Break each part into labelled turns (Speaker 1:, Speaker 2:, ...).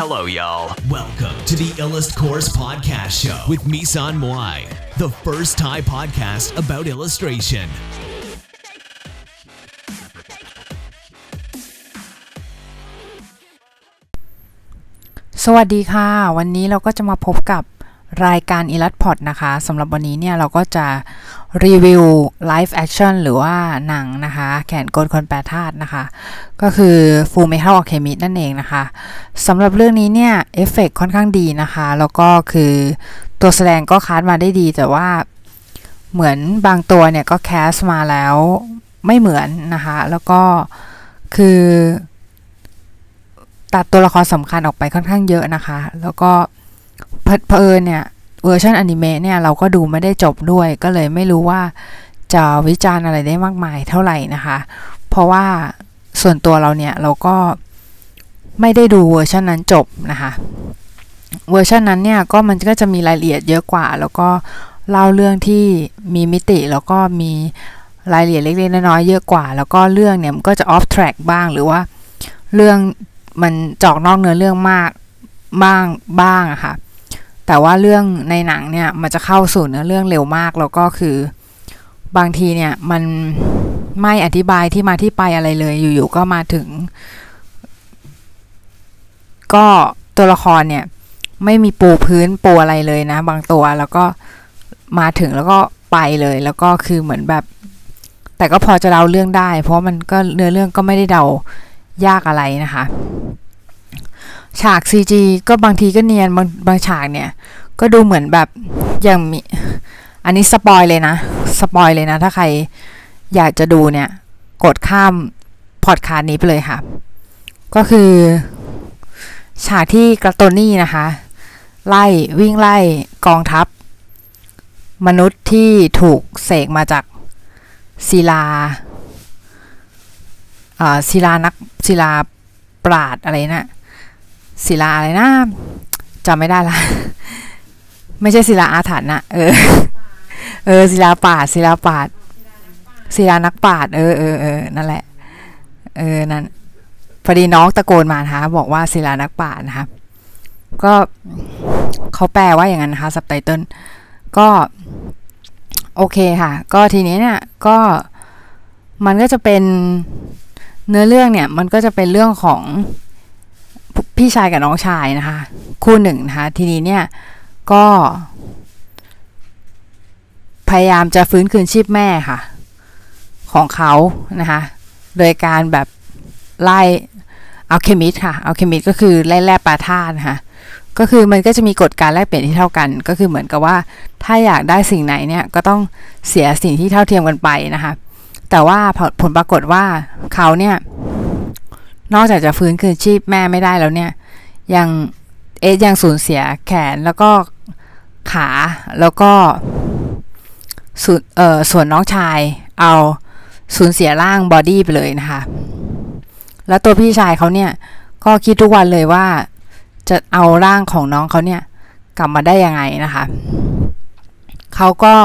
Speaker 1: Hello, y'all.
Speaker 2: Welcome to the Illust Course Podcast Show with Misan Moai, the first Thai podcast about illustration.
Speaker 3: สวัสดีค่ะ วันนี้เราก็จะมาพบกับ รายการ e l a t p o d นะคะสำหรับวันนี้เนี่ยเราก็จะรีวิว live action หรือว่าหนังนะคะ แขนกลคนแปรธาตุนะคะ ก็คือ Full Metal Alchemist นั่นเองนะคะสำหรับเรื่องนี้เนี่ยเอฟเฟกค่อนข้างดีนะคะ แล้วก็คือตัวแสดงก็คัดมาได้ดี แต่ว่าเหมือนบางตัวเนี่ยก็ cast มาแล้วไม่เหมือนนะคะ แล้วก็คือตัดตัวละครสำคัญออกไปค่อนข้างเยอะนะคะ แล้วก็เผอิญเนี่ยเวอร์ชันอนิเมะเนี่ยเราก็ดูไม่ได้จบด้วย ก็เลยไม่รู้ว่าจะวิจารณ์อะไรได้มากมายเท่าไหร่นะคะ เพราะว่าส่วนตัวเราเนี่ยเราก็ไม่ได้ดูเวอร์ชันนั้นจบนะคะเวอร์ชันนั้นเนี่ยก็มันก็จะมีรายละเอียดเยอะกว่า แล้วก็เล่าเรื่องที่มีมิติแล้วก็มีรายละเอียดเล็กๆน้อยๆเยอะกว่า แล้วก็เรื่องเนี่ยมันก็จะ off track บ้างหรือว่าเรื่องมันออกนอกเนื้อเรื่องมากบ้างบ้างอะค่ะ แต่ว่าเรื่องในหนังเนี่ยมันจะเข้าสู่เนื้อเรื่องเร็วมากแล้วก็คือบางทีเนี่ยมันไม่อธิบายที่มาที่ไปอะไรเลยอยู่ๆก็มาถึง ก็ตัวละครเนี่ย ไม่มีปูพื้นปูอะไรเลยนะ บางตัวแล้วก็มาถึงแล้วก็ไปเลย แล้วก็คือเหมือนแบบ แต่ก็พอจะเดาเรื่องได้ เพราะมันก็เนื้อเรื่องก็ไม่ได้เดายากอะไรนะคะ ฉาก CG ก็บางทีก็เนียนบางบางฉากเนี่ย ก็ดูเหมือนแบบอย่างมีอันนี้สปอยเลยนะสปอยเลยนะ ถ้าใครอยากจะดูเนี่ย กดข้ามพอดคาสต์นี้ไปเลยค่ะ ก็คือ ฉากที่กระตนนี่นะคะ ไล่วิ่งไล่กองทัพ มนุษย์ที่ถูกเสกมาจากศิลาศิลานักศิลาปราดอะไรนะ ศิลาอะไรนะจำไม่ได้ละ ไม่ใช่ศิลาอาถรรพ์นะเออ เออศิลาปาดศิลาปาดศิลานักปราดเออเออเออนั่นแหละ เออนั่นพอดีน้องตะโกนมานะคะบอกว่าศิลานักปราดนะคะก็เขาแปลว่าอย่างนั้นนะคะสับไตเติลก็โอเคค่ะ ก็ทีนี้เนี่ยก็มันก็จะเป็นเนื้อเรื่องเนี่ย มันก็จะเป็นเรื่องของ พี่ชายกับน้องชายนะคะ คู่หนึ่งนะคะทีนี้เนี่ยก็ พยายามจะฟื้นคืนชีพแม่ค่ะ ของเขานะคะ โดยการแบบเล่น alchemist ค่ะ alchemist ก็คือเล่นแร่แปรธาตุนะคะก็คือมันก็จะมีกฎการแลกเปลี่ยนที่เท่ากัน ก็คือเหมือนกับว่าถ้าอยากได้สิ่งไหนเนี่ยก็ต้องเสียสิ่งที่เท่าเทียมกันไปนะคะแต่ว่าผลปรากฏว่าเขาเนี่ย นอกจากจะฟื้นคืนชีพแม่ไม่ได้แล้วเนี่ย ยังเอสยังสูญเสียแขนแล้วก็ขาแล้วก็ส่วนเอ่อส่วนน้องชายเอาสูญเสียร่างบอดี้ไปเลยนะคะ แล้วตัวพี่ชายเขาเนี่ย ก็คิดทุกวันเลยว่า จะเอาร่างของน้องเขาเนี่ย กลับมาได้ยังไงนะคะเขาก็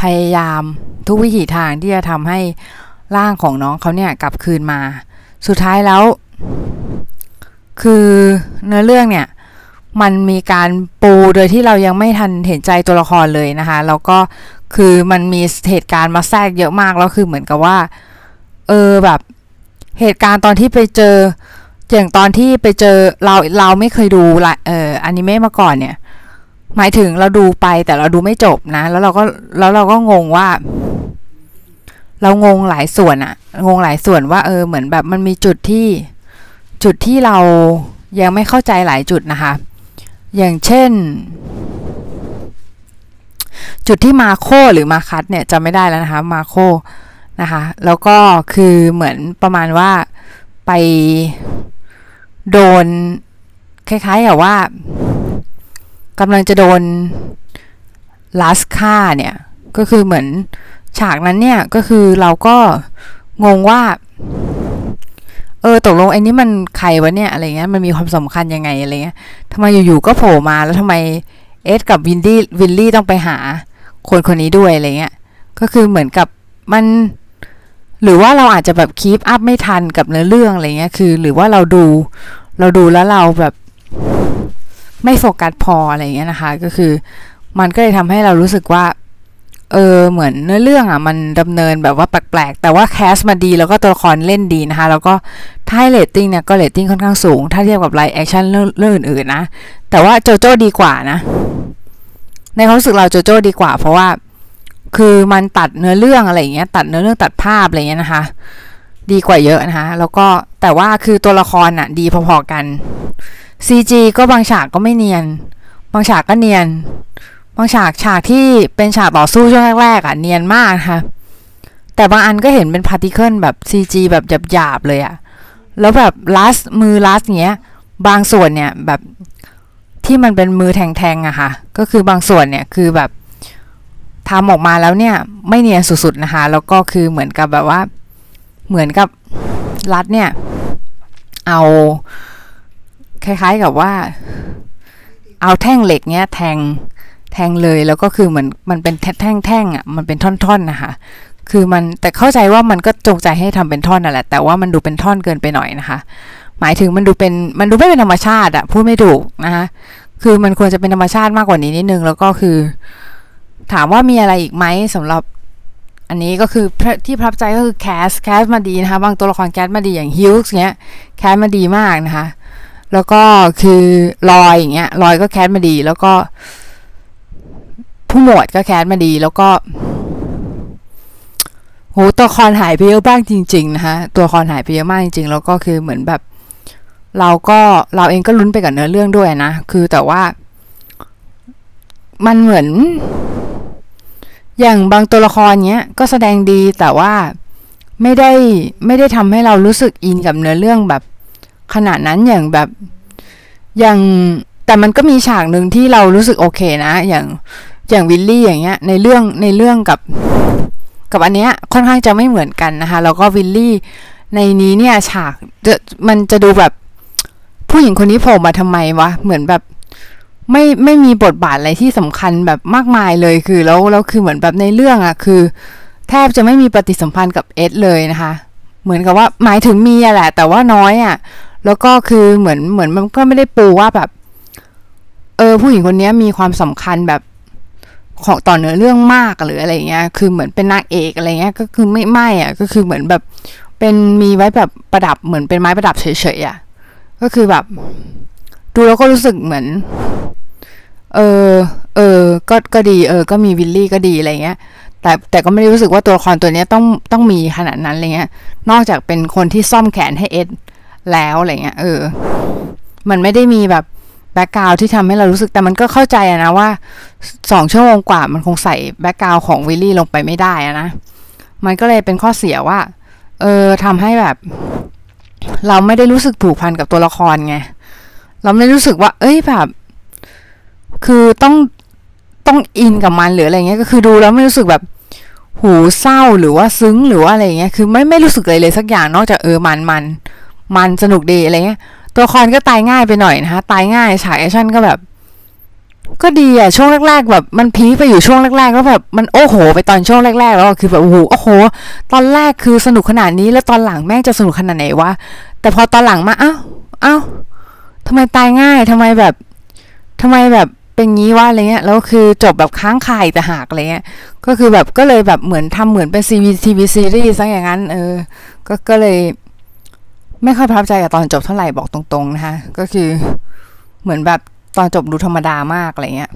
Speaker 3: พยายามทุกวิถีทางที่จะทำให้ร่างของน้องเขาเนี่ยกลับคืนมา สุดท้ายแล้ว คือเนื้อเรื่องเนี่ย มันมีการปูโดยที่เรายังไม่ทันเห็นใจตัวละครเลยนะคะ แล้วก็คือมันมีเหตุการณ์มาแทรกเยอะมากแล้วคือเหมือนกับว่า เออแบบเหตุการณ์ตอนที่ไปเจออย่างตอนที่ไปเจอเราเราไม่เคยดูละเอออนิเมะมาก่อนเนี่ย หมายถึงเราดูไปแต่เราดูไม่จบนะ แล้วเราก็แล้วเราก็งงว่า เรางงหลายส่วนอะงงหลายส่วนว่าเออเหมือนแบบมันมีจุดที่จุดที่เรายังไม่เข้าใจหลายจุดนะคะ อย่างเช่น จุดที่มาโคหรือมาคัดเนี่ยจะไม่ได้แล้วนะคะมาโคนะคะแล้วก็คือเหมือนประมาณว่าไปโดนคล้ายๆกับว่ากำลังจะโดนลาสค่าเนี่ย ก็คือเหมือน ฉากนั้นเนี่ยก็คือเราก็งงว่า เออตกลงไอ้นี้มันใครวะเนี่ยอะไรเงี้ยมันมีความสำคัญยังไงอะไรเงี้ยทำไมอยู่ๆก็โผล่มาแล้วทำไมเอสกับวินดี้วินลี่ต้องไปหาคนคนนี้ด้วยอะไรเงี้ยก็คือเหมือนกับมัน หรือว่าเราอาจจะแบบ keep up ไม่ทันกับเนื้อเรื่องอะไรเงี้ยคือ หรือว่าเราดูเราดูแล้วเราแบบไม่โฟกัสพออะไรเงี้ยนะคะ ก็คือ มันก็เลยทำให้เรารู้สึกว่า เออเหมือนเนื้อเรื่องอะมันดำเนินแบบว่าแปลกๆ แต่ว่า cast มาดีแล้วก็ตัวละครเล่นดีนะคะ แล้วก็ถ้าให้เรตติ้งเนี่ยก็เรตติ้งค่อนข้างสูง ถ้าเทียบกับ live action เรื่องอื่นๆนะ แต่ว่าโจโจ้ดีกว่านะ ในความรู้สึกเราโจโจ้ดีกว่า เพราะว่าคือมันตัดเนื้อเรื่องอะไรอย่างเงี้ยตัดเนื้อเรื่องตัดภาพอะไรเงี้ยนะคะ ดีกว่าเยอะนะคะแล้วก็แต่ว่าคือตัวละครอะดีพอๆกัน CG ก็บางฉากก็ไม่เนียน บางฉากก็เนียน บางฉากฉากที่เป็นฉากต่อสู้ช่วงแรกๆอะเนียนมากนะคะแต่บางอันก็เห็นเป็น particle แบบ CG แบบหยาบๆเลยอะ แล้วแบบลัสมือลัสเงี้ย บางส่วนเนี่ยแบบที่มันเป็นมือแทงๆอะค่ะ ก็คือบางส่วนเนี่ยคือแบบทำออกมาแล้วเนี่ย ไม่เนียนสุดๆนะคะ แล้วก็คือเหมือนกับแบบว่า เหมือนกับรัดเนี่ย เอาคล้ายๆกับว่า เอาแท่งเหล็กเนี้ยแทง แทงเลยแล้วก็คือเหมือนมันเป็นแท่งๆอะมันเป็นท่อนๆนะคะคือมันแต่เข้าใจว่ามันก็จงใจให้ทำเป็นท่อนนั่นแหละ แต่ว่ามันดูเป็นท่อนเกินไปหน่อยนะคะ หมายถึงมันดูเป็นมันดูไม่เป็นธรรมชาติอะพูดไม่ถูกนะคะคือมันควรจะเป็นธรรมชาติมากกว่านี้นิดนึงแล้วก็คือ ถามว่ามีอะไรอีกไหมสำหรับอันนี้ก็คือที่ประทับใจก็คือ cast cast มาดีนะคะ บางตัวละคร cast มาดีอย่างฮิวส์เนี้ย cast มาดีมากนะคะ แล้วก็คือรอยอย่างเงี้ยรอยก็ cast มาดีแล้วก็ ผู้หมวดก็แคสมาดี แล้วก็โหตัวละครหายไปเยอะบ้างจริง ๆ นะคะตัวละครหายไปเยอะมากจริง ๆ แล้วก็คือเหมือนแบบ เราก็เราเองก็ลุ้นไปกับเนื้อเรื่องด้วยนะ คือแต่ว่า มันเหมือน อย่างบางตัวละครเนี้ยก็แสดงดีแต่ว่าไม่ได้ไม่ได้ทำให้เรารู้สึกอินกับเนื้อเรื่องแบบขนาดนั้นอย่างแบบอย่างแต่มันก็มีฉากหนึ่งที่เรารู้สึกโอเคนะ อย่าง อย่างวิลลี่อย่างเงี้ยในเรื่องในเรื่องกับกับอันเนี้ยค่อนข้างจะไม่เหมือนกันนะคะ แล้วก็วิลลี่ในนี้เนี่ยฉากมันจะดูแบบผู้หญิงคนนี้โผล่มาทำไมวะเหมือนแบบไม่ไม่มีบทบาทอะไรที่สำคัญแบบมากมายเลยคือแล้วแล้วคือเหมือนแบบในเรื่องอะ่ะคือ แทบจะไม่มีปฏิสัมพันธ์กับเอสเลยนะคะ เหมือนกับว่าหมายถึงมีอะแหละ แต่ว่าน้อยอะ่ะแล้วก็คือเหมือนเหมือนมันก็ไม่ได้ปูว่าแบบ เออผู้หญิงคนนี้มีความสำคัญแบบ ของต่อเนื้อเรื่องมากหรืออะไรเงี้ย คือเหมือนเป็นนางเอกอะไรเงี้ย ก็คือไม่ไม่อะ ก็คือเหมือนแบบเป็นมีไว้แบบประดับเหมือนเป็นไม้ประดับเฉยๆอะ ก็คือแบบ ดูแล้วก็รู้สึกเหมือน เออ เออ ก็ก็ดี เออ ก็มีวิลลี่ก็ดีอะไรเงี้ย แต่แต่ก็ไม่ได้รู้สึกว่าตัวละครตัวนี้ต้องต้องมีขนาดนั้นอะไรเงี้ย นอกจากเป็นคนที่ซ่อมแขนให้เอ็ดแล้วอะไรเงี้ย เออ มันไม่ได้มีแบบ แบ็กกราวที่ทำให้เรารู้สึกแต่มันก็เข้าใจนะว่าสองชั่วโมงกว่ามันคงใส่แบ็กกราวของวิลลี่ลงไปไม่ได้ะนะ มันก็เลยเป็นข้อเสียว่า เออทำให้แบบ เราไม่ได้รู้สึกผูกพันกับตัวละครไง เราไม่รู้สึกว่า เอ้ยแบบ คือต้องต้องอินกับมันหรืออะไรเงี้ยก็คือดูแล้วไม่รู้สึกแบบหูเศร้าหรือว่าซึ้งหรือว่าอะไรเงี้ยคือไม่ไม่รู้สึกเลยเลยสักอย่างนอกจากเออมันมันมันสนุกดีอะไรเงี้ย ตัวละครก็ตายง่ายไปหน่อยนะคะตายง่ายฉากแอคชั่นก็แบบ ก็ดีอะช่วงแรก ๆ แบบมันพีไปอยู่ช่วงแรกๆ แล้วแบบมันโอ้โห ไปตอนช่วงแรก ๆ แล้วคือแบบโอ้โหโอ้โห ตอนแรกคือสนุกขนาดนี้แล้วตอนหลังแม่งจะสนุกขนาดไหนวะแต่พอตอนหลังมาอ้าวอ้าวทำไมตายง่ายทำไมแบบทำไมแบบเป็นงี้วะอะไรเงี้ยแล้วคือจบแบบค้างคายแต่หากอะไรเงี้ยก็คือแบบก็เลยแบบเหมือนทำเหมือนเป็นซีวีทีวีซีรีส์ซะอย่างนั้น เออ ก็ก็เลย ไม่ค่อยประทับใจกับตอนจบเท่าไหร่บอกตรงๆนะคะก็คือเหมือนแบบตอนจบดูธรรมดามากอะไรเงี้ย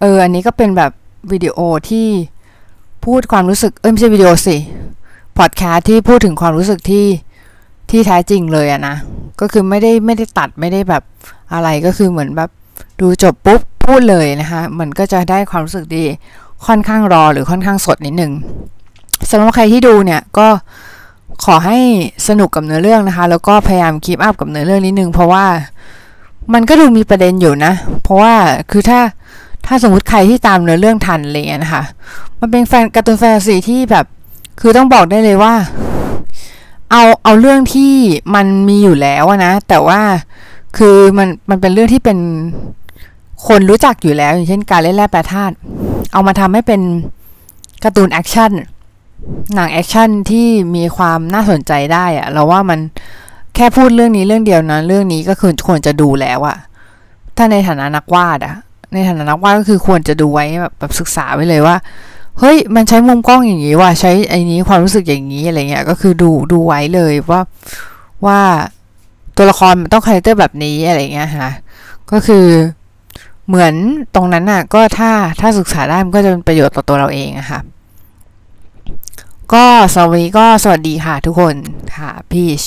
Speaker 3: เอออันนี้ก็เป็นแบบวิดีโอที่พูดความรู้สึกเอ้ยไม่ใช่วิดีโอสิพอดแคสต์ที่พูดถึงความรู้สึกที่ที่แท้จริงเลยอะนะก็คือไม่ได้ไม่ได้ตัดไม่ได้แบบอะไรก็คือเหมือนแบบดูจบปุ๊บพูดเลยนะคะมันก็จะได้ความรู้สึกดีค่อนข้างรอหรือค่อนข้างสดนิดนึงสำหรับใครที่ดูเนี่ยก็ ขอให้สนุกกับเนื้อเรื่องนะคะ แล้วก็พยายามคีปอัพกับเนื้อเรื่องนิดนึง เพราะว่ามันก็ดูมีประเด็นอยู่นะ เพราะว่าคือถ้าถ้าสมมติใครที่ตามเนื้อเรื่องทันอะไรเงี้ยนะคะ มันเป็นแฟนการ์ตูนแฟนตาซีที่แบบ คือต้องบอกได้เลยว่า เอาเอาเรื่องที่มันมีอยู่แล้วนะ แต่ว่าคือมันมันเป็นเรื่องที่เป็นคนรู้จักอยู่แล้ว อย่างเช่นการเล่นแร่แปรธาตุเอามาทำให้เป็นการ์ตูนแอคชั่น หนังแอคชั่นที่มีความน่าสนใจได้อะเราว่ามันแค่พูดเรื่องนี้เรื่องเดียวนะเรื่องนี้ก็คือควรจะดูแล้วอะถ้าในฐานะนักวาดอะในฐานะนักวาดก็คือควรจะดูไว้แบบแบบศึกษาไว้เลยว่าเฮ้ยมันใช้มุมกล้องอย่างนี้ว่ะใช้ไอ้นี้ความรู้สึกอย่างนี้อะไรเงี้ยก็คือดูดูไว้เลยว่าว่าตัวละครมันต้อง character แบบนี้อะไรเงี้ยฮะก็คือเหมือนตรงนั้นน่ะก็ถ้าถ้าศึกษาได้มันก็จะเป็นประโยชน์ต่อตัวเราเองอะค่ะ ก็สวัสดีก็สวัสดีค่ะทุกคนค่ะ peace